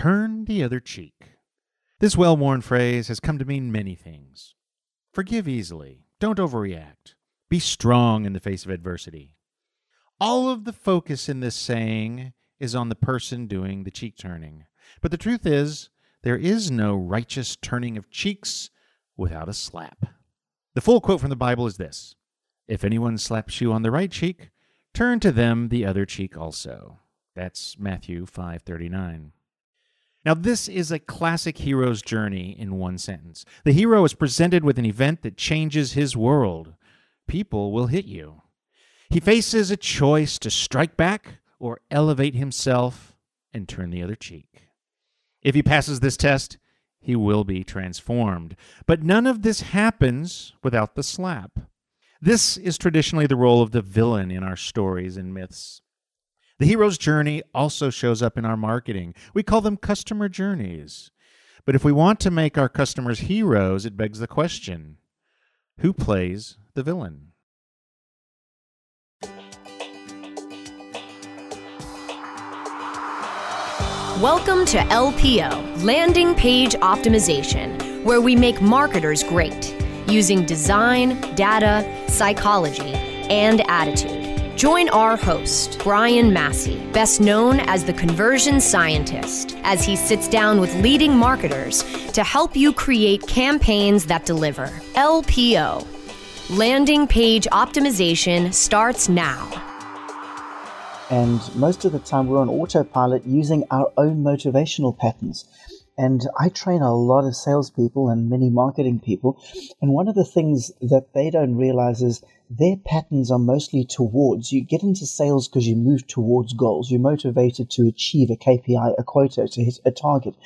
Turn the other cheek. This well worn phrase has come to mean many things. Forgive easily. Don't overreact. Be strong in the face of adversity. All of the focus in this saying is on the person doing the cheek turning. But the truth is, there is no righteous turning of cheeks without a slap. The full quote from the Bible is this If anyone slaps you on the right cheek, turn to them the other cheek also. That's Matthew 5:39. Now this is a classic hero's journey in one sentence. The hero is presented with an event that changes his world. People will hit you. He faces a choice to strike back or elevate himself and turn the other cheek. If he passes this test, he will be transformed. But none of this happens without the slap. This is traditionally the role of the villain in our stories and myths. The hero's journey also shows up in our marketing. We call them customer journeys. But if we want to make our customers heroes, it begs the question who plays the villain? Welcome to LPO, Landing Page Optimization, where we make marketers great using design, data, psychology, and attitude. Join our host, Brian Massey, best known as the conversion scientist, as he sits down with leading marketers to help you create campaigns that deliver. LPO, Landing Page Optimization starts now. And most of the time, we're on autopilot using our own motivational patterns. And I train a lot of salespeople and many marketing people. And one of the things that they don't realize is their patterns are mostly towards you get into sales because you move towards goals. You're motivated to achieve a KPI, a quota, to hit a target.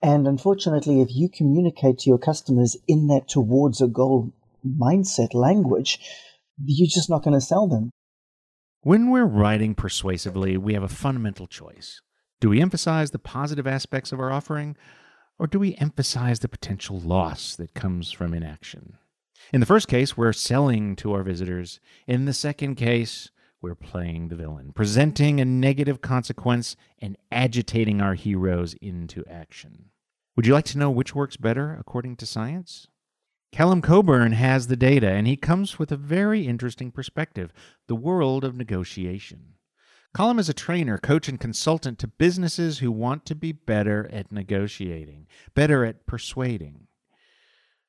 And unfortunately, if you communicate to your customers in that towards a goal mindset language, you're just not going to sell them. When we're writing persuasively, we have a fundamental choice. Do we emphasize the positive aspects of our offering, or do we emphasize the potential loss that comes from inaction? In the first case, we're selling to our visitors. In the second case, we're playing the villain, presenting a negative consequence and agitating our heroes into action. Would you like to know which works better according to science? Callum Coburn has the data, and he comes with a very interesting perspective the world of negotiation. Callum is a trainer, coach, and consultant to businesses who want to be better at negotiating, better at persuading.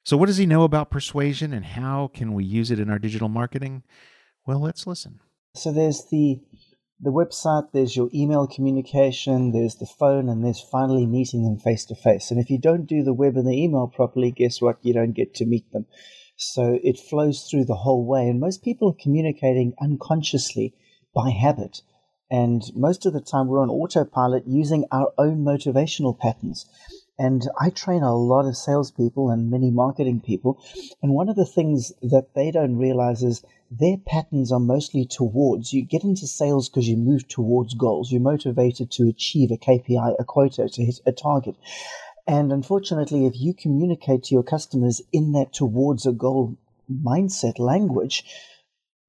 So, what does he know about persuasion, and how can we use it in our digital marketing? Well, let's listen. So, there's the the website, there's your email communication, there's the phone, and there's finally meeting them face to face. And if you don't do the web and the email properly, guess what? You don't get to meet them. So it flows through the whole way. And most people are communicating unconsciously by habit. And most of the time, we're on autopilot using our own motivational patterns. And I train a lot of salespeople and many marketing people. And one of the things that they don't realize is their patterns are mostly towards you get into sales because you move towards goals. You're motivated to achieve a KPI, a quota, to hit a target. And unfortunately, if you communicate to your customers in that towards a goal mindset language,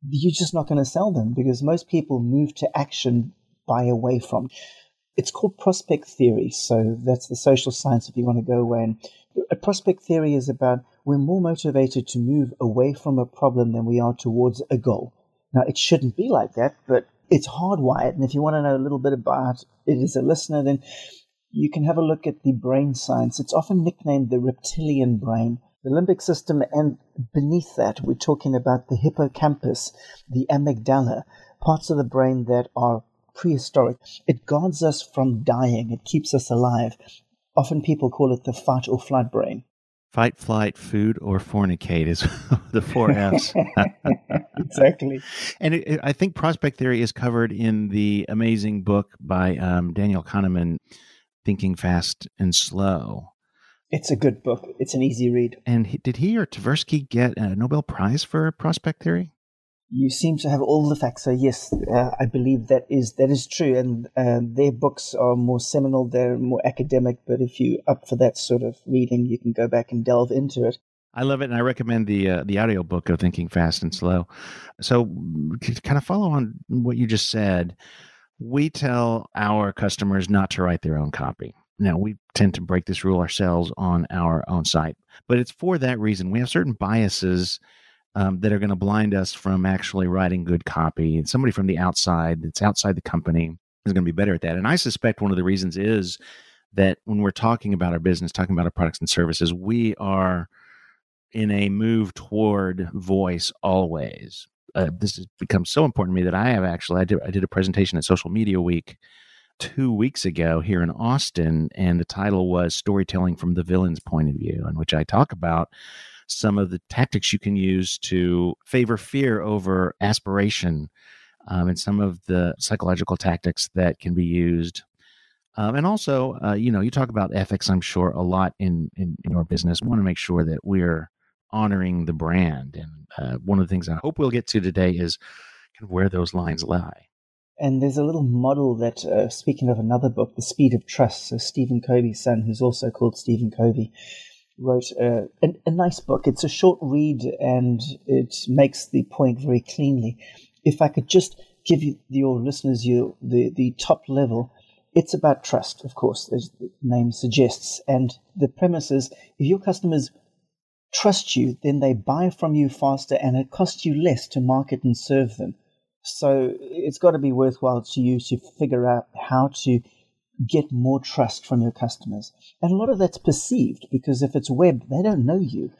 you're just not going to sell them because most people move to action by away from. It's called prospect theory. So that's the social science if you want to go away. And a prospect theory is about we're more motivated to move away from a problem than we are towards a goal. Now, it shouldn't be like that, but it's hardwired. And if you want to know a little bit about it as a listener, then you can have a look at the brain science. It's often nicknamed the reptilian brain, the limbic system, and beneath that, we're talking about the hippocampus, the amygdala, parts of the brain that are prehistoric. It guards us from dying, it keeps us alive. Often people call it the fight or flight brain. Fight, flight, food, or fornicate is the four F's. exactly. And it, it, I think prospect theory is covered in the amazing book by um, Daniel Kahneman, Thinking Fast and Slow. It's a good book. It's an easy read. And he, did he or Tversky get a Nobel Prize for prospect theory? you seem to have all the facts. So yes, uh, I believe that is that is true, and uh, their books are more seminal. They're more academic, but if you up for that sort of reading, you can go back and delve into it. I love it, and I recommend the uh, the audio book of Thinking Fast and Slow. So, to kind of follow on what you just said, we tell our customers not to write their own copy. Now, we tend to break this rule ourselves on our own site, but it's for that reason. We have certain biases um, that are going to blind us from actually writing good copy. And somebody from the outside that's outside the company is going to be better at that. And I suspect one of the reasons is that when we're talking about our business, talking about our products and services, we are in a move toward voice always. Uh, this has become so important to me that I have actually I did I did a presentation at Social Media Week two weeks ago here in Austin, and the title was Storytelling from the Villain's Point of View, in which I talk about some of the tactics you can use to favor fear over aspiration um, and some of the psychological tactics that can be used. Um, and also, uh, you know, you talk about ethics, I'm sure, a lot in, in, in your business. We want to make sure that we're honoring the brand. And uh, one of the things I hope we'll get to today is kind of where those lines lie. And there's a little model that, uh, speaking of another book, The Speed of Trust, so Stephen Covey's son, who's also called Stephen Covey, wrote a, a, a, nice book. It's a short read and it makes the point very cleanly. If I could just give you, your listeners you, the, the top level, it's about trust, of course, as the name suggests. And the premise is if your customers trust you, then they buy from you faster and it costs you less to market and serve them. So it's got to be worthwhile to you to figure out how to get more trust from your customers. And a lot of that's perceived because if it's web, they don't know you.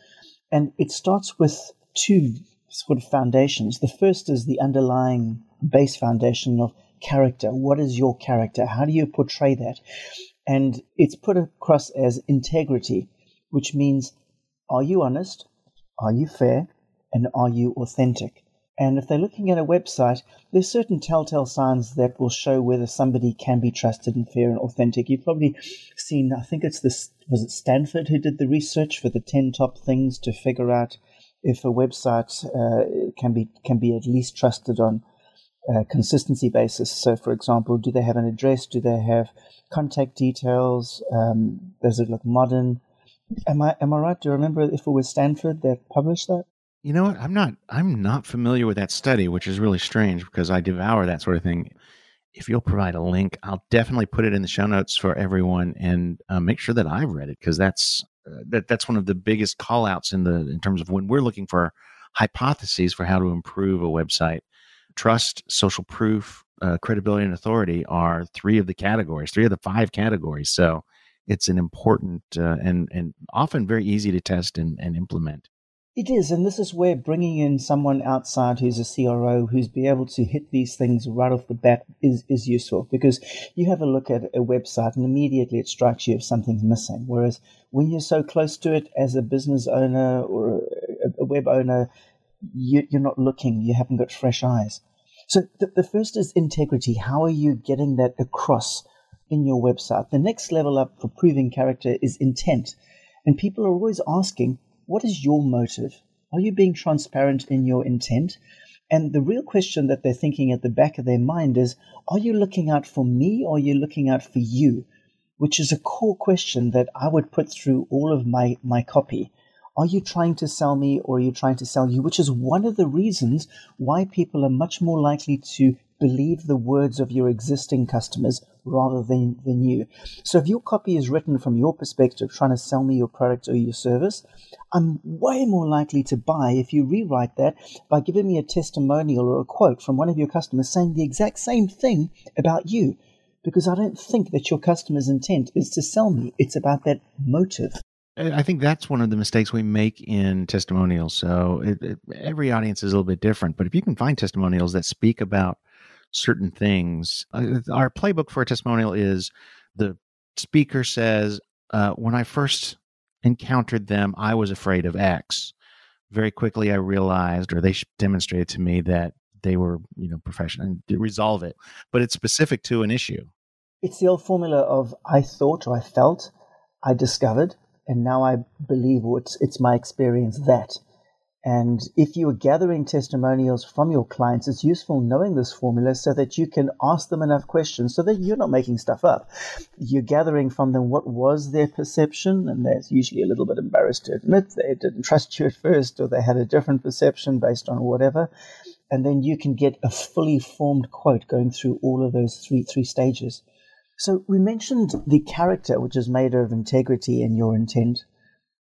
And it starts with two sort of foundations. The first is the underlying base foundation of character. What is your character? How do you portray that? And it's put across as integrity, which means are you honest? Are you fair? And are you authentic? And if they're looking at a website, there's certain telltale signs that will show whether somebody can be trusted and fair and authentic. You've probably seen, I think it's this, was it Stanford who did the research for the 10 top things to figure out if a website uh, can be can be at least trusted on a consistency basis. So, for example, do they have an address? Do they have contact details? Um, does it look modern? Am I am I right? Do you remember if it was Stanford that published that? You know what? I'm not I'm not familiar with that study, which is really strange because I devour that sort of thing. If you'll provide a link, I'll definitely put it in the show notes for everyone and uh, make sure that I've read it because that's uh, that that's one of the biggest call outs in the in terms of when we're looking for hypotheses for how to improve a website. Trust, social proof, uh, credibility, and authority are three of the categories, three of the five categories. So it's an important uh, and and often very easy to test and, and implement. It is, and this is where bringing in someone outside who's a CRO who's be able to hit these things right off the bat is, is useful because you have a look at a website and immediately it strikes you if something's missing. Whereas when you're so close to it as a business owner or a, web owner, you, are not looking, you haven't got fresh eyes. So the, the first is integrity. How are you getting that across in your website? The next level up for proving character is intent. And people are always asking, what is your motive? Are you being transparent in your intent? And the real question that they're thinking at the back of their mind is Are you looking out for me or are you looking out for you? Which is a core question that I would put through all of my, my copy. Are you trying to sell me or are you trying to sell you? Which is one of the reasons why people are much more likely to believe the words of your existing customers rather than, than you. So if your copy is written from your perspective, trying to sell me your product or your service, I'm way more likely to buy if you rewrite that by giving me a testimonial or a quote from one of your customers saying the exact same thing about you. Because I don't think that your customer's intent is to sell me. It's about that motive. I think that's one of the mistakes we make in testimonials. So it, it, every audience is a little bit different, but if you can find testimonials that speak about certain things. Uh, our playbook for a testimonial is the speaker says, uh, When I first encountered them, I was afraid of X. Very quickly, I realized, or they demonstrated to me that they were, you know, professional and resolve it. But it's specific to an issue. It's the old formula of I thought or I felt, I discovered, and now I believe or it's, it's my experience that. And if you are gathering testimonials from your clients, it's useful knowing this formula so that you can ask them enough questions so that you're not making stuff up. You're gathering from them what was their perception, and they're usually a little bit embarrassed to admit they didn't trust you at first or they had a different perception based on whatever. And then you can get a fully formed quote going through all of those three three stages. So we mentioned the character, which is made of integrity and your intent.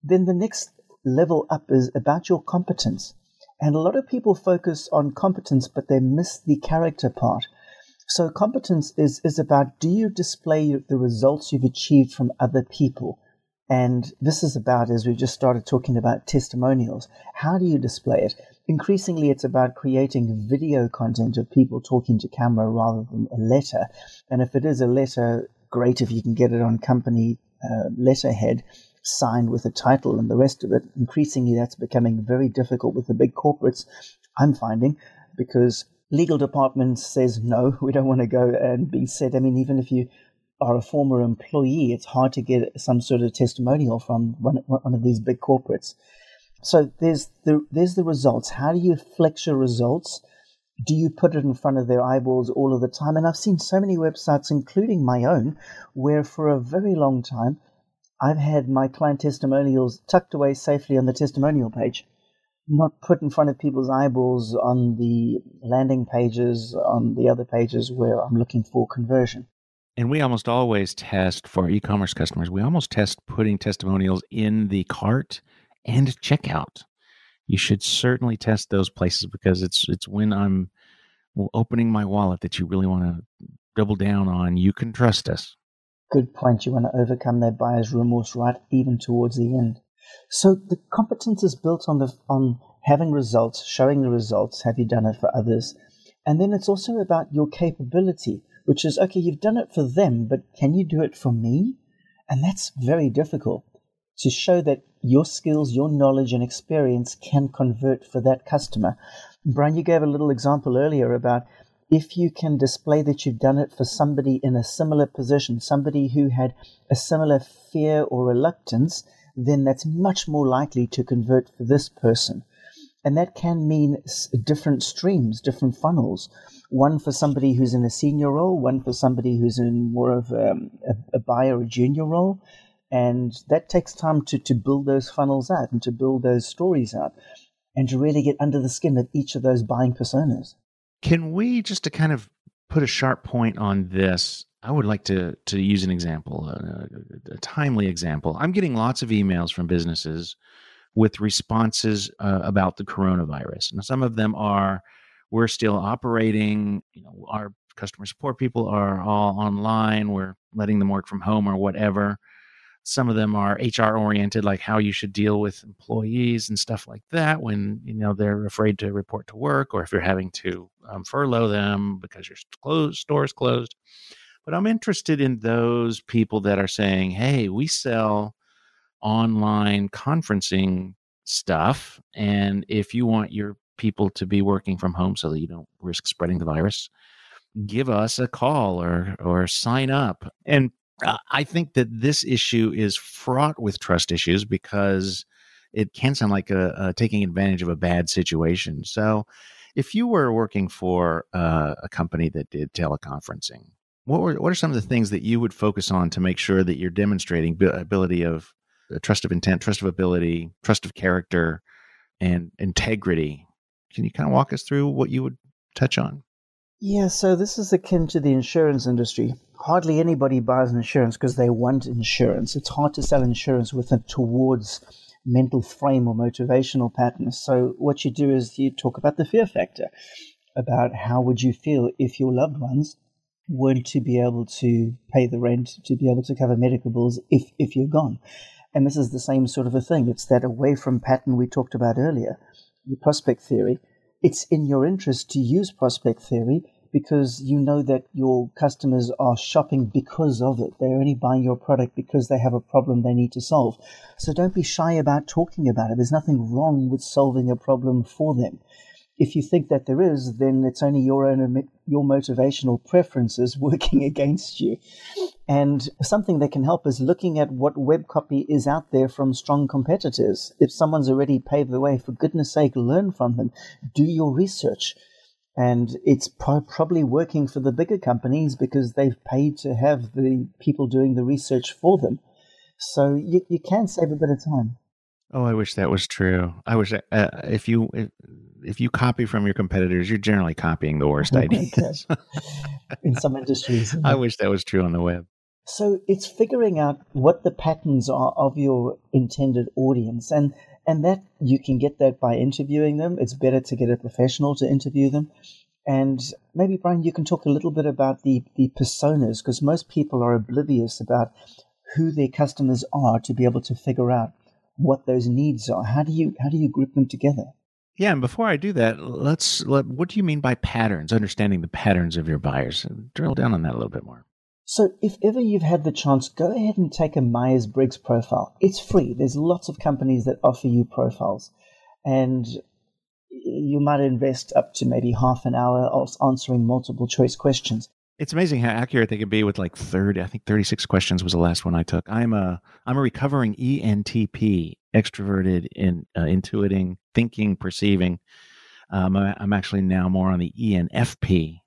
Then the next level up is about your competence. And a lot of people focus on competence, but they miss the character part. So competence is, is about do you display the results you've achieved from other people? And this is about, as we just started talking about testimonials, how do you display it? Increasingly, it's about creating video content of people talking to camera rather than a letter. And if it is a letter, great if you can get it on company uh, letterhead signed with a title and the rest of it. Increasingly, that's becoming very difficult with the big corporates, I'm finding, because legal department says no, we don't want to go and be said. I mean, even if you are a former employee, it's hard to get some sort of testimonial from one, one of these big corporates. So there's the there's the results. How do you flex your results? Do you put it in front of their eyeballs all of the time? And I've seen so many websites, including my own, where for a very long time I've had my client testimonials tucked away safely on the testimonial page, not put in front of people's eyeballs on the landing pages, on the other pages where I'm looking for conversion. And we almost always test for e commerce customers, we almost test putting testimonials in the cart and checkout. You should certainly test those places because it's it's when I'm opening my wallet that you really want to double down on. You can trust us. Good point. You want to overcome that buyer's remorse right even towards the end. So the competence is built on the on having results, showing the results. Have you done it for others? And then it's also about your capability which is okay, you've done it for them, but can you do it for me? And that's very difficult to show that your skills, your knowledge, and experience can convert for that customer. Brian, you gave a little example earlier about if you can display that you've done it for somebody in a similar position, somebody who had a similar fear or reluctance, then that's much more likely to convert for this person. And that can mean different streams, different funnels one for somebody who's in a senior role, one for somebody who's in more of um, a, a buyer or junior role. And that takes time to, to build those funnels out and to build those stories out and to really get under the skin of each of those buying personas. Can we, just to kind of put a sharp point on this, I would like to, to use an example, a, a timely example. I'm getting lots of emails from businesses with responses uh, about the coronavirus. And some of them are, we're still operating. You know, our customer support people are all online. We're letting them work from home or whatever. Some of them are HR oriented, like how you should deal with employees and stuff like that when you know they're afraid to report to work, or if you're having to um, furlough them because your closed, store is closed. But I'm interested in those people that are saying, "Hey, we sell online conferencing stuff, and if you want your people to be working from home so that you don't risk spreading the virus, give us a call or or sign up. And I think that this issue is fraught with trust issues because it can sound like a, a taking advantage of a bad situation. So, if you were working for uh, a company that did teleconferencing, what were what are some of the things that you would focus on to make sure that you're demonstrating ability of uh, trust of intent, trust of ability, trust of character, and integrity can you kind of walk us through what you would touch on? Yeah, so this is akin to the insurance industry. Hardly anybody buys insurance because they want insurance. It's hard to sell insurance with it towards mental frame or motivational patterns. So what you do is you talk about the fear factor, about how would you feel if your loved ones weren't to be able to pay the rent, to be able to cover medical bills if, if you're gone. And this is the same sort of a thing. It's that away from pattern we talked about earlier the prospect theory, it's in your interest to use prospect theory because you know that your customers are shopping because of it. They're only buying your product because they have a problem they need to solve. So don't be shy about talking about it. There's nothing wrong with solving a problem for them. If you think that there is, then it's only your own your motivational preferences working against you. And something that can help is looking at what web copy is out there from strong competitors. If someone's already paved the way, for goodness sake, learn from them. Do your research. And it's pro- probably working for the bigger companies because they've paid to have the people doing the research for them. So you, you can save a bit of time. Oh, I wish that was true. I wish uh, if you if, if, you copy from your competitors, you're generally copying the worst oh ideas. In some industries, I wish that was true on the web. So it's figuring out what the patterns are of your intended audience, and and that you can get that by interviewing them. It's better to get a professional to interview them. And maybe Brian, you can talk a little bit about the the personas because most people are oblivious about who their customers are to be able to figure out what those needs are. How do you how do you group them together? Yeah, and before I do that, let's let, what do you mean by patterns? Understanding the patterns of your buyers. Drill down on that a little bit more. So, if ever you've had the chance, go ahead and take a Myers Briggs profile. It's free. There's lots of companies that offer you profiles, and you might invest up to maybe half an hour answering multiple choice questions. It's amazing how accurate they can be with like 30, I think 36 questions was the last one I took. I'm a I'm a recovering ENTP, extroverted, in, uh, intuiting, thinking, perceiving. Um, I'm actually now more on the ENFP,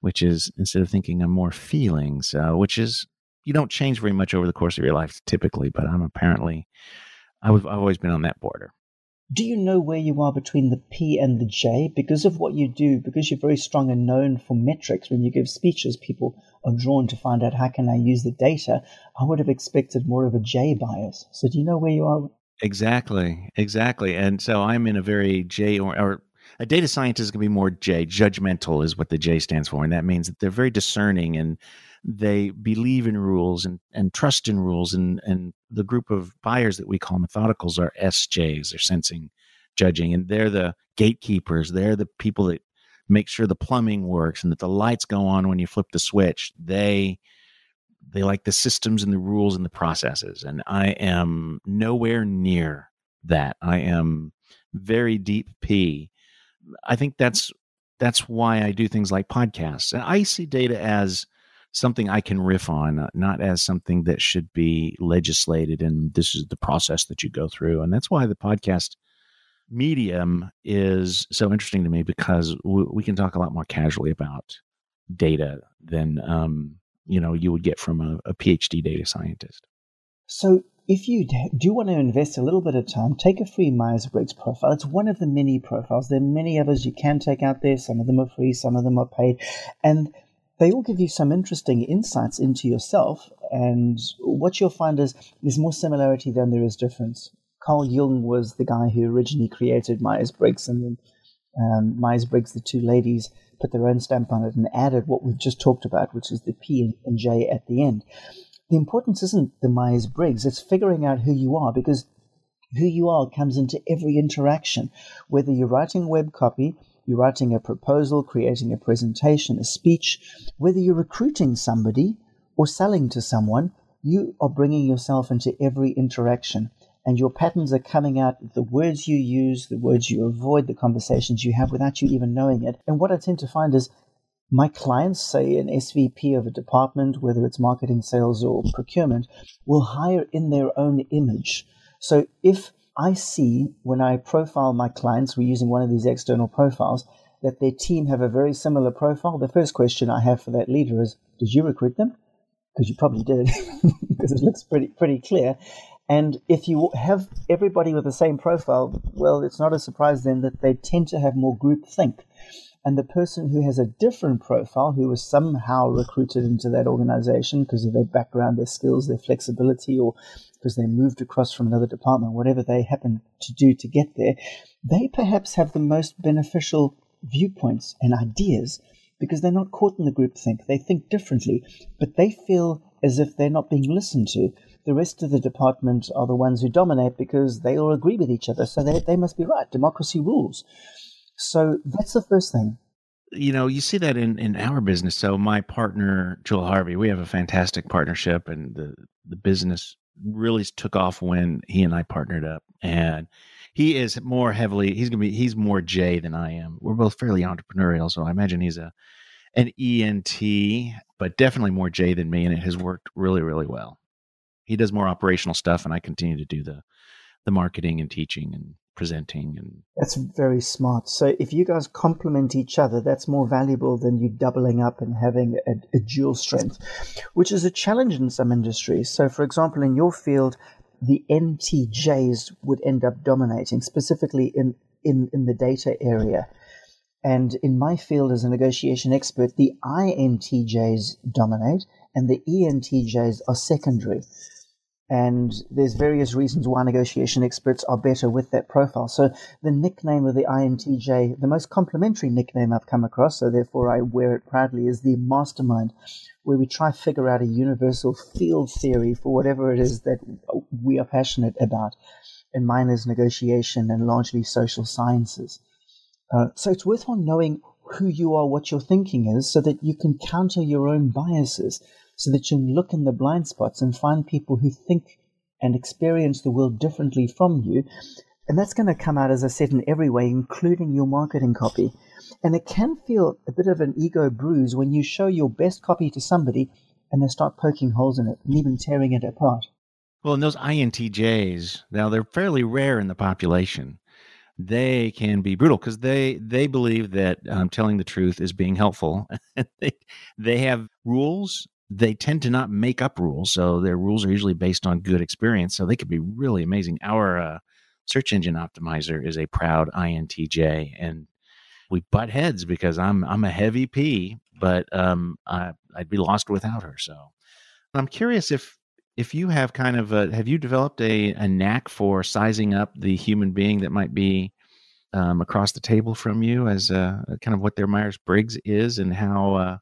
which is instead of thinking, I'm more feelings, uh, which is you don't change very much over the course of your life typically, but I'm apparently I was, I've always been on that border do you know where you are between the P and the J? Because of what you do, because you're very strong and known for metrics, when you give speeches, people are drawn to find out how can I use the data. I would have expected more of a J bias. So do you know where you are? Exactly, exactly. And so I'm in a very J or, or a data scientist can be more J. Judgmental is what the J stands for, and that means that they're very discerning and they believe in rules and, and trust in rules. And, and the group of buyers that we call methodicals are SJs, they're sensing, judging, and they're the gatekeepers. They're the people that make sure the plumbing works and that the lights go on when you flip the switch. They they like the systems and the rules and the processes. And I am nowhere near that. I am very deep P. I think that's that's why I do things like podcasts. And I see data as something I can riff on, uh, not as something that should be legislated and this is the process that you go through. And that's why the podcast medium is so interesting to me because we can talk a lot more casually about data than um, you know you would get from a, a PhD data scientist. So if you do want to invest a little bit of time, take a free Myers Briggs profile. It's one of the many profiles. There are many others you can take out there. Some of them are free, some of them are paid. And they all give you some interesting insights into yourself. And what you'll find is there's more similarity than there is difference. Carl Jung was the guy who originally created Myers Briggs, and then um, Myers Briggs, the two ladies, put their own stamp on it and added what we've just talked about, which is the P and J at the end. The importance isn't the Myers Briggs, it's figuring out who you are because who you are comes into every interaction. Whether you're writing web copy, you're writing a proposal, creating a presentation, a speech, whether you're recruiting somebody or selling to someone, you are bringing yourself into every interaction. And your patterns are coming out the words you use, the words you avoid, the conversations you have without you even knowing it. And what I tend to find is my clients, say an SVP of a department, whether it's marketing, sales, or procurement, will hire in their own image. So if I see when I profile my clients, we're using one of these external profiles, that their team have a very similar profile. The first question I have for that leader is, did you recruit them? Because you probably did, because it looks pretty pretty clear. And if you have everybody with the same profile, well, it's not a surprise then that they tend to have more group think. And the person who has a different profile, who was somehow recruited into that organization because of their background, their skills, their flexibility, or because they moved across from another department, whatever they happen to do to get there, they perhaps have the most beneficial viewpoints and ideas because they're not caught in the group think. They think differently, but they feel as if they're not being listened to. The rest of the department are the ones who dominate because they all agree with each other. So they, they must be right. Democracy rules. So that's the first thing. You know, you see that in, in our business. So my partner, Joel Harvey, we have a fantastic partnership and the, the business really took off when he and I partnered up. And he is more heavily he's gonna be he's more J than I am. We're both fairly entrepreneurial, so I imagine he's a an ENT, but definitely more J than me, and it has worked really, really well. He does more operational stuff, and I continue to do the the marketing and teaching and presenting and that's very smart so if you guys complement each other that's more valuable than you doubling up and having a, a dual strength which is a challenge in some industries so for example in your field the NTJs would end up dominating, specifically in, in, in the data area. And in my field as a negotiation expert, the INTJs dominate and the ENTJs are secondary. And there's various reasons why negotiation experts are better with that profile. So the nickname of the INTJ, the most complimentary nickname I've come across, so therefore I wear it proudly, is the mastermind, where we try to figure out a universal field theory for whatever it is that we are passionate about. And mine is negotiation and largely social sciences. Uh, so it's worthwhile knowing who you are, what your thinking is, so that you can counter your own biases, so that you can look in the blind spots and find people who think and experience the world differently from you. And that's going to come out, as I said, in every way, including your marketing copy. And it can feel a bit of an ego bruise when you show your best copy to somebody and they start poking holes in it and even tearing it apart. Well, and those INTJs, now they're fairly rare in the population they can be brutal because they they believe that um, telling the truth is being helpful. they they have rules. They tend to not make up rules, so their rules are usually based on good experience. So they could be really amazing. Our uh, search engine optimizer is a proud INTJ, and we butt heads because I'm I'm a heavy P, but um, I, I'd be lost without her. So I'm curious if if you have kind of a have you developed a, a knack for sizing up the human being that might be um, across the table from you as uh, kind of what their Myers Briggs is and how uh,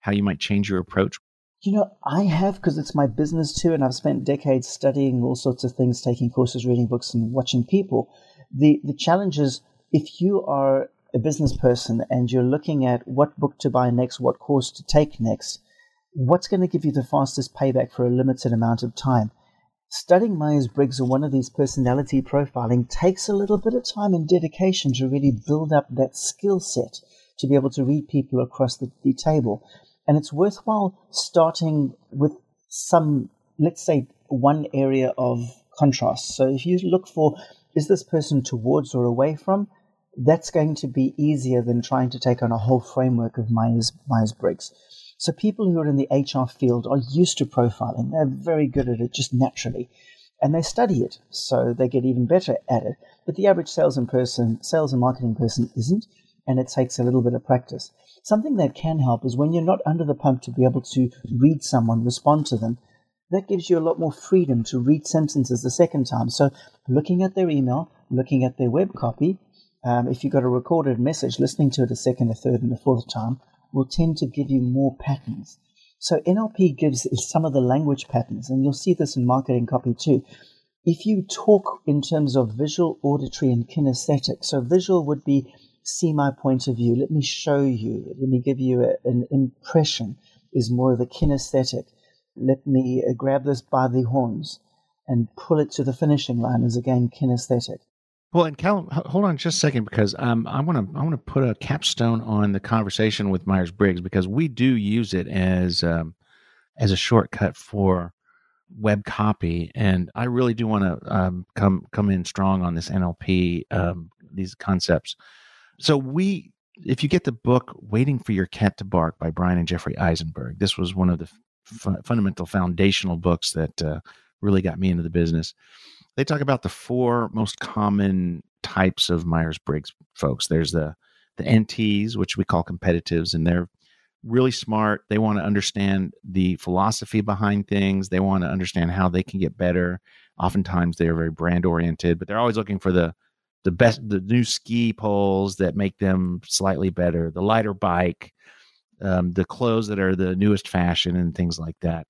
how you might change your approach? You know, I have because it's my business too, and I've spent decades studying all sorts of things, taking courses, reading books, and watching people. the The challenge is if you are a business person and you're looking at what book to buy next, what course to take next, what's going to give you the fastest payback for a limited amount of time? Studying Myers Briggs or one of these personality profiling takes a little bit of time and dedication to really build up that skill set to be able to read people across the, the table. And it's worthwhile starting with some, let's say, one area of contrast. So if you look for, is this person towards or away from? That's going to be easier than trying to take on a whole framework of Myers, Myers Briggs. So people who are in the HR field are used to profiling. They're very good at it just naturally. And they study it, so they get even better at it. But the average sales and person, sales and marketing person isn't, and it takes a little bit of practice. Something that can help is when you're not under the pump to be able to read someone, respond to them, that gives you a lot more freedom to read sentences the second time. So looking at their email, looking at their web copy, um, if you've got a recorded message, listening to it a second, a third, and a fourth time, will tend to give you more patterns. So NLP gives some of the language patterns, and you'll see this in marketing copy too. If you talk in terms of visual, auditory, and kinesthetic, so visual would be see my point of view, let me show you, let me give you a, an impression, is more of the kinesthetic. Let me uh, grab this by the horns and pull it to the finishing line is again kinesthetic. Well, and Cal, hold on just a second because um, I want to I want to put a capstone on the conversation with Myers Briggs because we do use it as um, as a shortcut for web copy, and I really do want to um, come come in strong on this NLP um, these concepts. So we, if you get the book "Waiting for Your Cat to Bark" by Bryan and Jeffrey Eisenberg, this was one of the f- fundamental foundational books that uh, really got me into the business they talk about the four most common types of Myers Briggs folks. There's the the NTs, which we call competitives, and they're really smart. They want to understand the philosophy behind things. They want to understand how they can get better. Oftentimes, they are very brand oriented, but they're always looking for the the best, the new ski poles that make them slightly better, the lighter bike, um, the clothes that are the newest fashion, and things like that.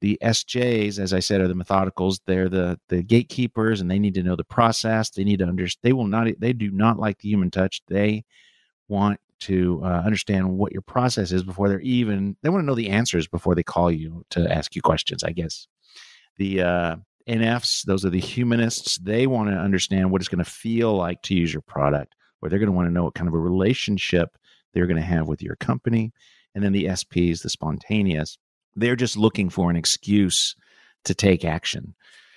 The SJs, as I said, are the methodicals. They're the the gatekeepers, and they need to know the process. They need to understand. They will not. They do not like the human touch. They want to uh, understand what your process is before they're even. They want to know the answers before they call you to ask you questions. I guess the uh, NFs, those are the humanists. They want to understand what it's going to feel like to use your product, or they're going to want to know what kind of a relationship they're going to have with your company. And then the SPs, the spontaneous, they're just looking for an excuse to take action.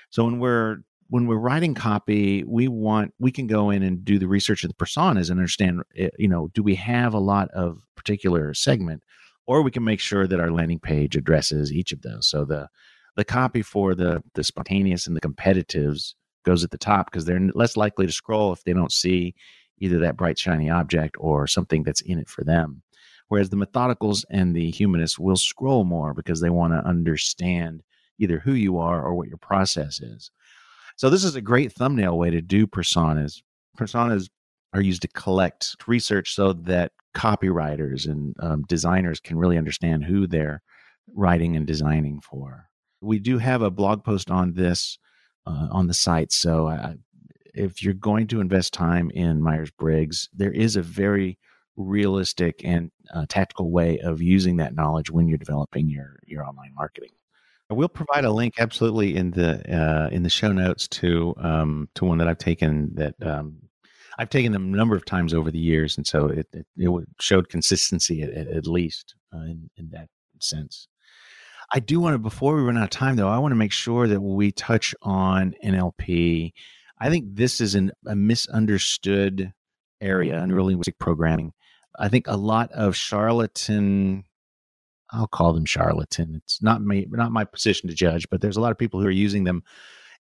So when we're when we're writing copy, we want we can go in and do the research of the personas and understand, eh, you know, do we have a lot of particular segment, or we can make sure that our landing page addresses each of those. So the the copy for the the spontaneous and the competitives goes at the top because they're less likely to scroll if they don't see either that bright shiny object or something that's in it for them. Whereas the methodicals and the humanists will scroll more because they want to understand either who you are or what your process is. So this is a great thumbnail way to do personas. Personas are used to collect research so that copywriters and um, designers can really understand who they're writing and designing for. We do have a blog post on this uh, on the site. So I, if you're going to invest time in Myers Briggs, there is a very realistic and uh, tactical way of using that knowledge when you're developing your your online marketing. We'll provide a link absolutely in the uh, in the show notes to um, to one that I've taken that um, I've taken them a number of times over the years, and so it it, it showed consistency at, at least uh, in, in that sense. I do want to, before we run out of time, though, I want to make sure that we touch on NLP. I think this is an, a misunderstood area in linguistic programming. I think a lot of charlatan, I'll call them charlatan. It's not me, not my position to judge, but there's a lot of people who are using them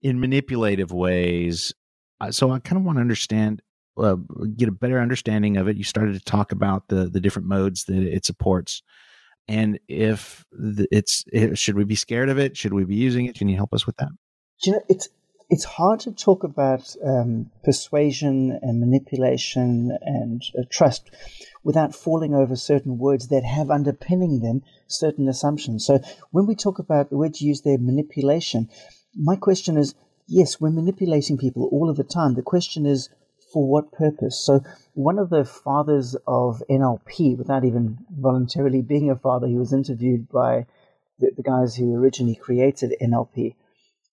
in manipulative ways. So I kind of want to understand uh, get a better understanding of it. You started to talk about the the different modes that it supports, and if it's it, should we be scared of it? Should we be using it? Can you help us with that? you know it's it's hard to talk about um, persuasion and manipulation and uh, trust without falling over certain words that have underpinning them certain assumptions. So when we talk about the word used there, manipulation, my question is yes, we're manipulating people all of the time. The question is for what purpose? So, one of the fathers of NLP, without even voluntarily being a father, he was interviewed by the, the guys who originally created NLP.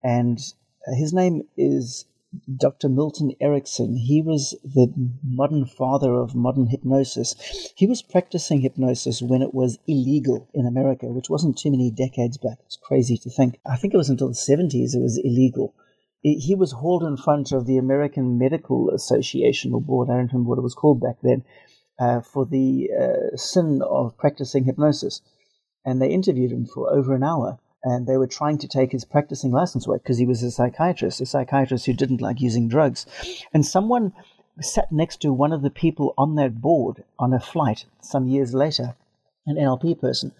And uh, his name is Dr. Milton Erickson. He was the modern father of modern hypnosis. He was practicing hypnosis when it was illegal in America, which wasn't too many decades back. It's crazy to think. I think it was until the 70s it was illegal he was hauled in front of the American Medical Association or board, I don't remember what it was called back then, uh, for the uh, sin of practicing hypnosis. And they interviewed him for over an hour. And they were trying to take his practicing license away because he was a psychiatrist, a psychiatrist who didn't like using drugs. And someone sat next to one of the people on that board on a flight some years later, an NLP person.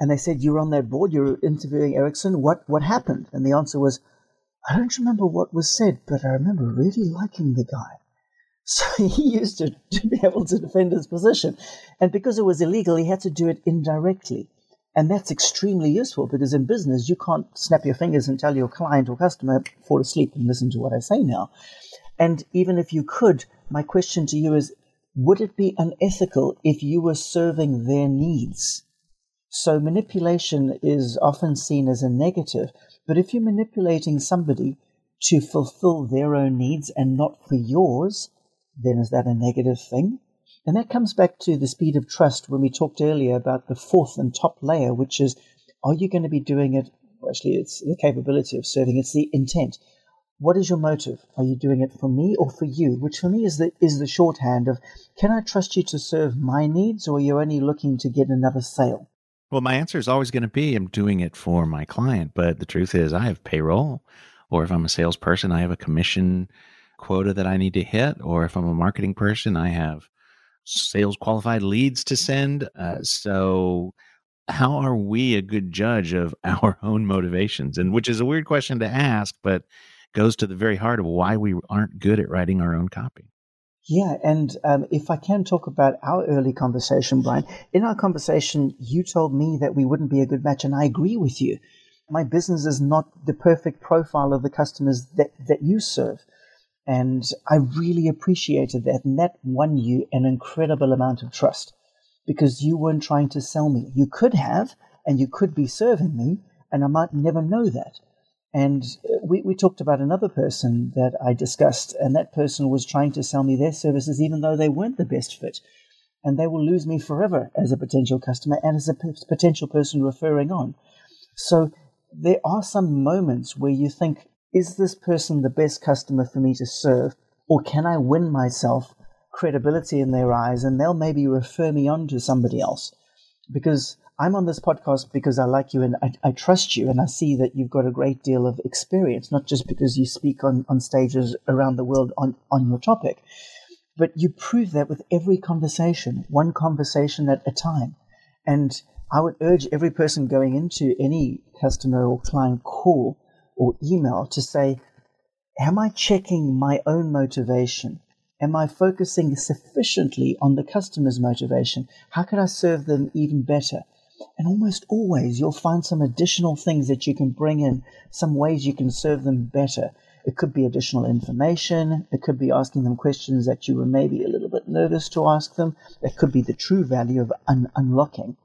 And they said, You're on that board, you're interviewing Erickson. What, what happened? And the answer was, I don't remember what was said, but I remember really liking the guy. So he used to, to be able to defend his position. And because it was illegal, he had to do it indirectly. And that's extremely useful because in business, you can't snap your fingers and tell your client or customer, fall asleep and listen to what I say now. And even if you could, my question to you is would it be unethical if you were serving their needs? So manipulation is often seen as a negative, but if you're manipulating somebody to fulfill their own needs and not for yours, then is that a negative thing? And that comes back to the speed of trust when we talked earlier about the fourth and top layer, which is are you going to be doing it? Well, actually, it's the capability of serving, it's the intent. What is your motive? Are you doing it for me or for you? Which for me is the is the shorthand of can I trust you to serve my needs or are you only looking to get another sale? Well, my answer is always going to be I'm doing it for my client. But the truth is, I have payroll, or if I'm a salesperson, I have a commission quota that I need to hit, or if I'm a marketing person, I have sales qualified leads to send. Uh, so, how are we a good judge of our own motivations? And which is a weird question to ask, but goes to the very heart of why we aren't good at writing our own copy. Yeah, and um, if I can talk about our early conversation, Brian, in our conversation, you told me that we wouldn't be a good match, and I agree with you. My business is not the perfect profile of the customers that, that you serve. And I really appreciated that. And that won you an incredible amount of trust because you weren't trying to sell me. You could have, and you could be serving me, and I might never know that. And we, we talked about another person that I discussed, and that person was trying to sell me their services even though they weren't the best fit. And they will lose me forever as a potential customer and as a p- potential person referring on. So there are some moments where you think, is this person the best customer for me to serve? Or can I win myself credibility in their eyes and they'll maybe refer me on to somebody else? Because I'm on this podcast because I like you and I, I, trust you, and I see that you've got a great deal of experience, not just because you speak on, on stages around the world on, on your topic, but you prove that with every conversation, one conversation at a time. And I would urge every person going into any customer or client call or email to say, Am I checking my own motivation? Am I focusing sufficiently on the customer's motivation? How can I serve them even better? And almost always you'll find some additional things that you can bring in, some ways you can serve them better. It could be additional information. It could be asking them questions that you were maybe a little bit nervous to ask them. It could be the true value of un- unlocking.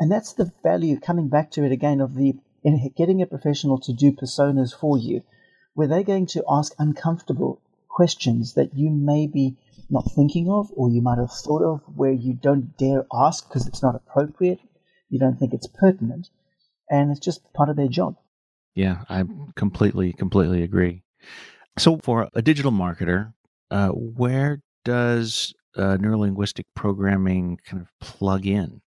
And that's the value, coming back to it again, of the in getting a professional to do personas for you, where they're going to ask uncomfortable questions that you may be not thinking of or you might have thought of where you don't dare ask because it's not appropriate, you don't think it's pertinent, and it's just part of their job. Yeah, I completely, completely agree. So, for a digital marketer, uh, where does uh, neurolinguistic programming kind of plug in?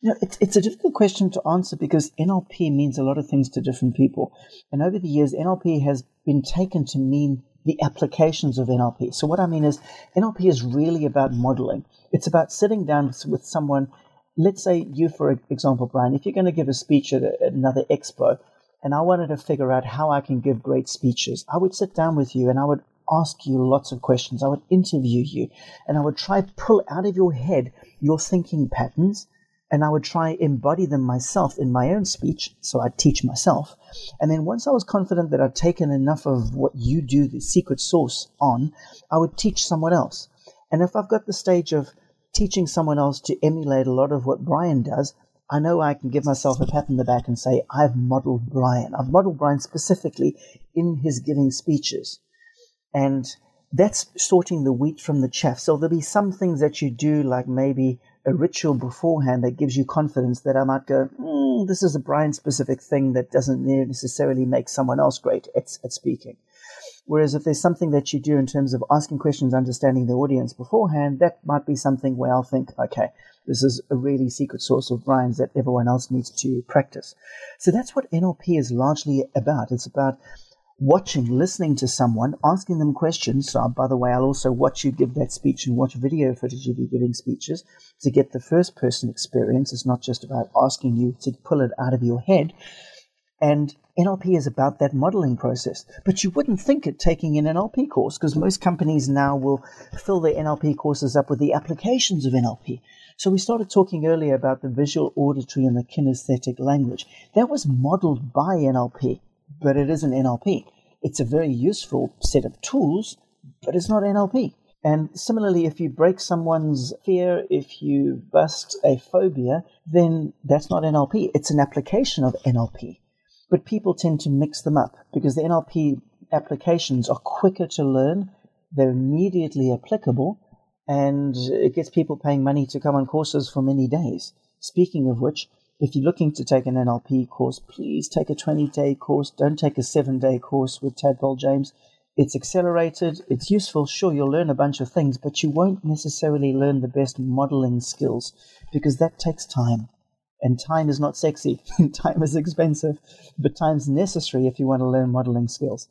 You know, it's, it's a difficult question to answer because NLP means a lot of things to different people. And over the years, NLP has been taken to mean the applications of NLP. So, what I mean is, NLP is really about modeling. It's about sitting down with someone. Let's say you, for example, Brian, if you're going to give a speech at, a, at another expo, and I wanted to figure out how I can give great speeches, I would sit down with you and I would ask you lots of questions. I would interview you and I would try pull out of your head your thinking patterns and I would try embody them myself in my own speech. So I'd teach myself. And then once I was confident that I'd taken enough of what you do, the secret sauce, on, I would teach someone else. And if I've got the stage of teaching someone else to emulate a lot of what Brian does, I know I can give myself a pat on the back and say, I've modeled Brian. I've modeled Brian specifically in his giving speeches. And that's sorting the wheat from the chaff. So there'll be some things that you do, like maybe a ritual beforehand that gives you confidence that I might go, mm, this is a Brian specific thing that doesn't necessarily make someone else great at, at speaking. Whereas if there's something that you do in terms of asking questions, understanding the audience beforehand, that might be something where I'll think, okay, this is a really secret source of Brian's that everyone else needs to practice. So that's what NLP is largely about. It's about watching, listening to someone, asking them questions. So, by the way, I'll also watch you give that speech and watch video footage of you giving speeches to get the first person experience. It's not just about asking you to pull it out of your head. And NLP is about that modeling process. But you wouldn't think it taking an NLP course because most companies now will fill their NLP courses up with the applications of NLP. So we started talking earlier about the visual, auditory, and the kinesthetic language. That was modeled by NLP but it isn't NLP. It's a very useful set of tools, but it's not NLP. And similarly, if you break someone's fear, if you bust a phobia, then that's not NLP. It's an application of NLP. But people tend to mix them up because the NLP applications are quicker to learn, they're immediately applicable, and it gets people paying money to come on courses for many days. Speaking of which, if you're looking to take an NLP course, please take a 20 day course. Don't take a seven day course with Tadpole James. It's accelerated, it's useful. Sure, you'll learn a bunch of things, but you won't necessarily learn the best modeling skills because that takes time. And time is not sexy, time is expensive, but time's necessary if you want to learn modeling skills.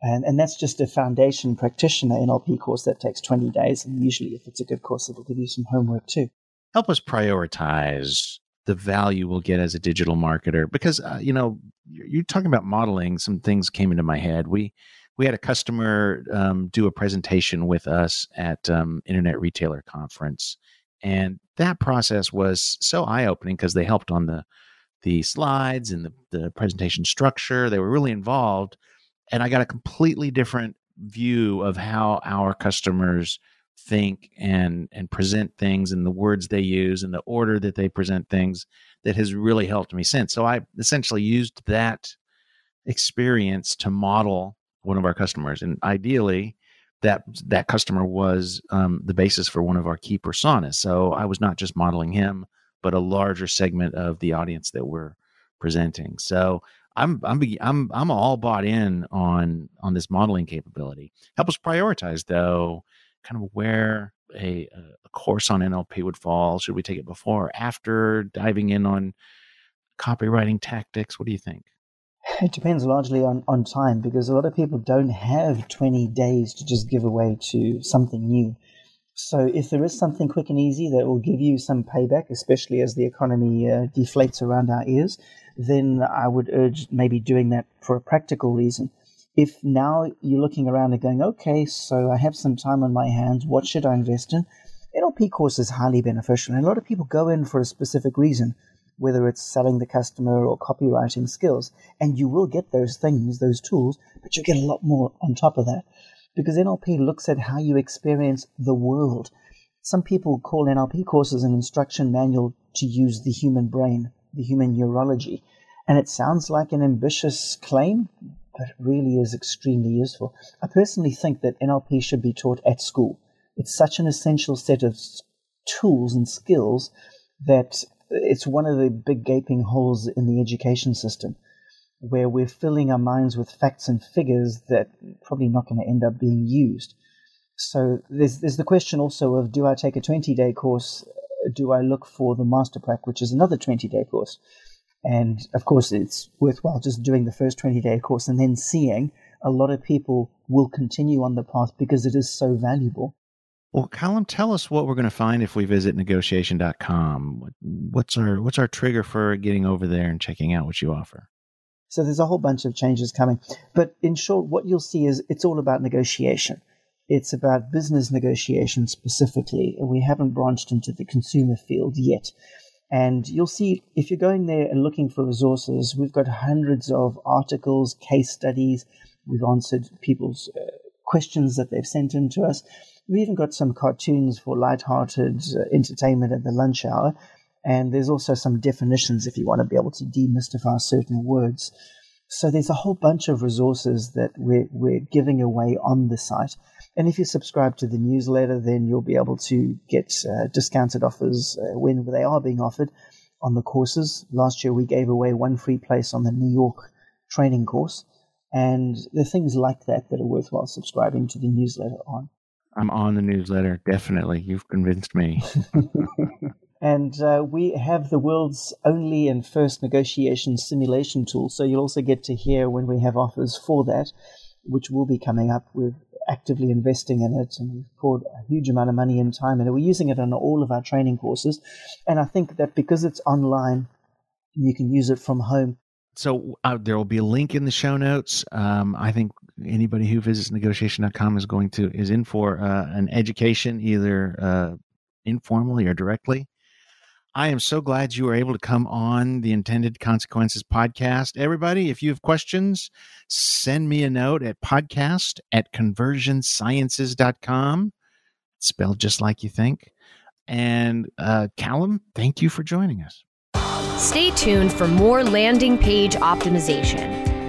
And, and that's just a foundation practitioner NLP course that takes 20 days. And usually, if it's a good course, it'll give you some homework too. Help us prioritize the value we'll get as a digital marketer because uh, you know you're talking about modeling some things came into my head we we had a customer um, do a presentation with us at um, internet retailer conference and that process was so eye-opening because they helped on the the slides and the, the presentation structure they were really involved and i got a completely different view of how our customers think and and present things and the words they use and the order that they present things that has really helped me since. So I essentially used that experience to model one of our customers, and ideally, that that customer was um, the basis for one of our key personas. So I was not just modeling him, but a larger segment of the audience that we're presenting. So I'm I'm I'm I'm all bought in on on this modeling capability. Help us prioritize though kind of where a, a course on NLP would fall? Should we take it before or after diving in on copywriting tactics? What do you think? It depends largely on, on time because a lot of people don't have 20 days to just give away to something new. So if there is something quick and easy that will give you some payback, especially as the economy uh, deflates around our ears, then I would urge maybe doing that for a practical reason. If now you're looking around and going, okay, so I have some time on my hands, what should I invest in? NLP course is highly beneficial, and a lot of people go in for a specific reason, whether it's selling the customer or copywriting skills, and you will get those things, those tools, but you get a lot more on top of that because NLP looks at how you experience the world. Some people call NLP courses an instruction manual to use the human brain, the human neurology. And it sounds like an ambitious claim, but it really is extremely useful. I personally think that NLP should be taught at school. It's such an essential set of tools and skills that it's one of the big gaping holes in the education system where we're filling our minds with facts and figures that probably not going to end up being used. So there's there's the question also of do I take a 20 day course? Do I look for the master prac, which is another 20 day course? And of course, it's worthwhile just doing the first 20 day course and then seeing a lot of people will continue on the path because it is so valuable. Well, Callum, tell us what we're going to find if we visit negotiation.com. What's our what's our trigger for getting over there and checking out what you offer? So there's a whole bunch of changes coming. But in short, what you'll see is it's all about negotiation. It's about business negotiation specifically. We haven't branched into the consumer field yet. And you'll see if you're going there and looking for resources, we've got hundreds of articles, case studies. We've answered people's uh, questions that they've sent in to us. We've even got some cartoons for light-hearted uh, entertainment at the lunch hour. And there's also some definitions if you want to be able to demystify certain words. So there's a whole bunch of resources that we're, we're giving away on the site. And if you subscribe to the newsletter, then you'll be able to get uh, discounted offers uh, when they are being offered on the courses. Last year, we gave away one free place on the New York training course. And there are things like that that are worthwhile subscribing to the newsletter on. I'm on the newsletter, definitely. You've convinced me. And uh, we have the world's only and first negotiation simulation tool. So you'll also get to hear when we have offers for that, which will be coming up. We're actively investing in it and we've poured a huge amount of money and time in it. We're using it on all of our training courses. And I think that because it's online, you can use it from home. So uh, there will be a link in the show notes. Um, I think anybody who visits negotiation.com is going to is in for uh, an education, either uh, informally or directly. I am so glad you were able to come on the Intended Consequences podcast. Everybody, if you have questions, send me a note at podcast at conversionsciences.com, spelled just like you think. And uh, Callum, thank you for joining us. Stay tuned for more landing page optimization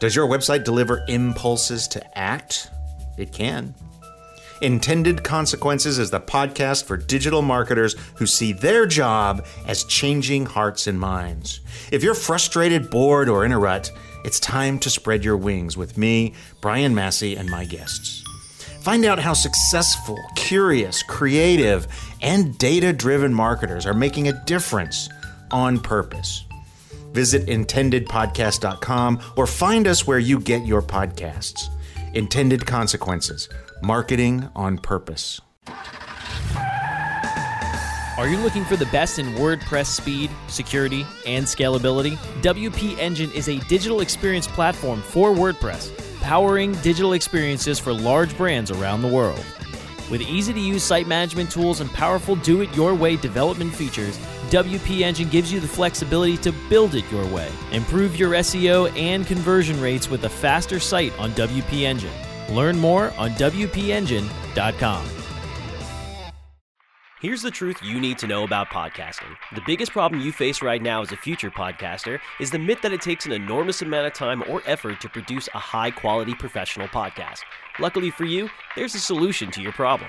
Does your website deliver impulses to act? It can. Intended Consequences is the podcast for digital marketers who see their job as changing hearts and minds. If you're frustrated, bored, or in a rut, it's time to spread your wings with me, Brian Massey, and my guests. Find out how successful, curious, creative, and data driven marketers are making a difference on purpose. Visit intendedpodcast.com or find us where you get your podcasts. Intended Consequences Marketing on Purpose. Are you looking for the best in WordPress speed, security, and scalability? WP Engine is a digital experience platform for WordPress, powering digital experiences for large brands around the world. With easy to use site management tools and powerful do it your way development features, WP Engine gives you the flexibility to build it your way. Improve your SEO and conversion rates with a faster site on WP Engine. Learn more on WPEngine.com. Here's the truth you need to know about podcasting. The biggest problem you face right now as a future podcaster is the myth that it takes an enormous amount of time or effort to produce a high quality professional podcast. Luckily for you, there's a solution to your problem.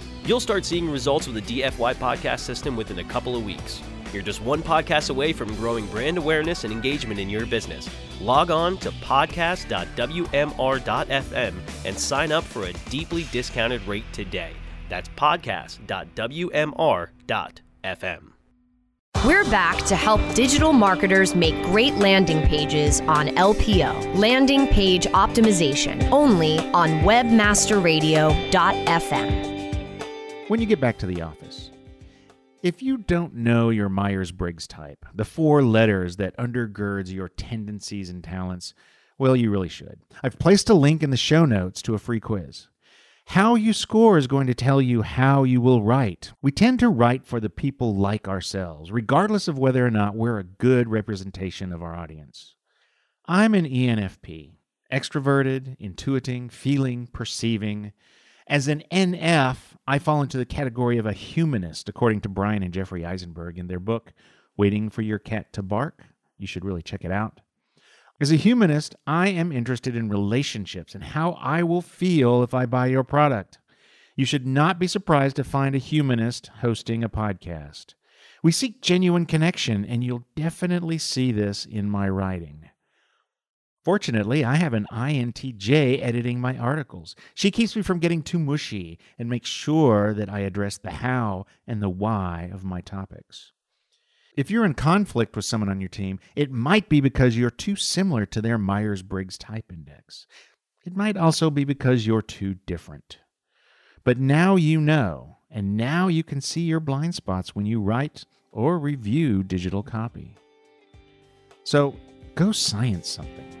you'll start seeing results with the DFY podcast system within a couple of weeks. You're just one podcast away from growing brand awareness and engagement in your business. Log on to podcast.wmr.fm and sign up for a deeply discounted rate today. That's podcast.wmr.fm. We're back to help digital marketers make great landing pages on LPO, landing page optimization, only on webmasterradio.fm. When you get back to the office, if you don't know your Myers Briggs type, the four letters that undergirds your tendencies and talents, well, you really should. I've placed a link in the show notes to a free quiz. How you score is going to tell you how you will write. We tend to write for the people like ourselves, regardless of whether or not we're a good representation of our audience. I'm an ENFP, extroverted, intuiting, feeling, perceiving. As an NF, I fall into the category of a humanist, according to Bryan and Jeffrey Eisenberg in their book, Waiting for Your Cat to Bark. You should really check it out. As a humanist, I am interested in relationships and how I will feel if I buy your product. You should not be surprised to find a humanist hosting a podcast. We seek genuine connection, and you'll definitely see this in my writing. Fortunately, I have an INTJ editing my articles. She keeps me from getting too mushy and makes sure that I address the how and the why of my topics. If you're in conflict with someone on your team, it might be because you're too similar to their Myers Briggs type index. It might also be because you're too different. But now you know, and now you can see your blind spots when you write or review digital copy. So go science something.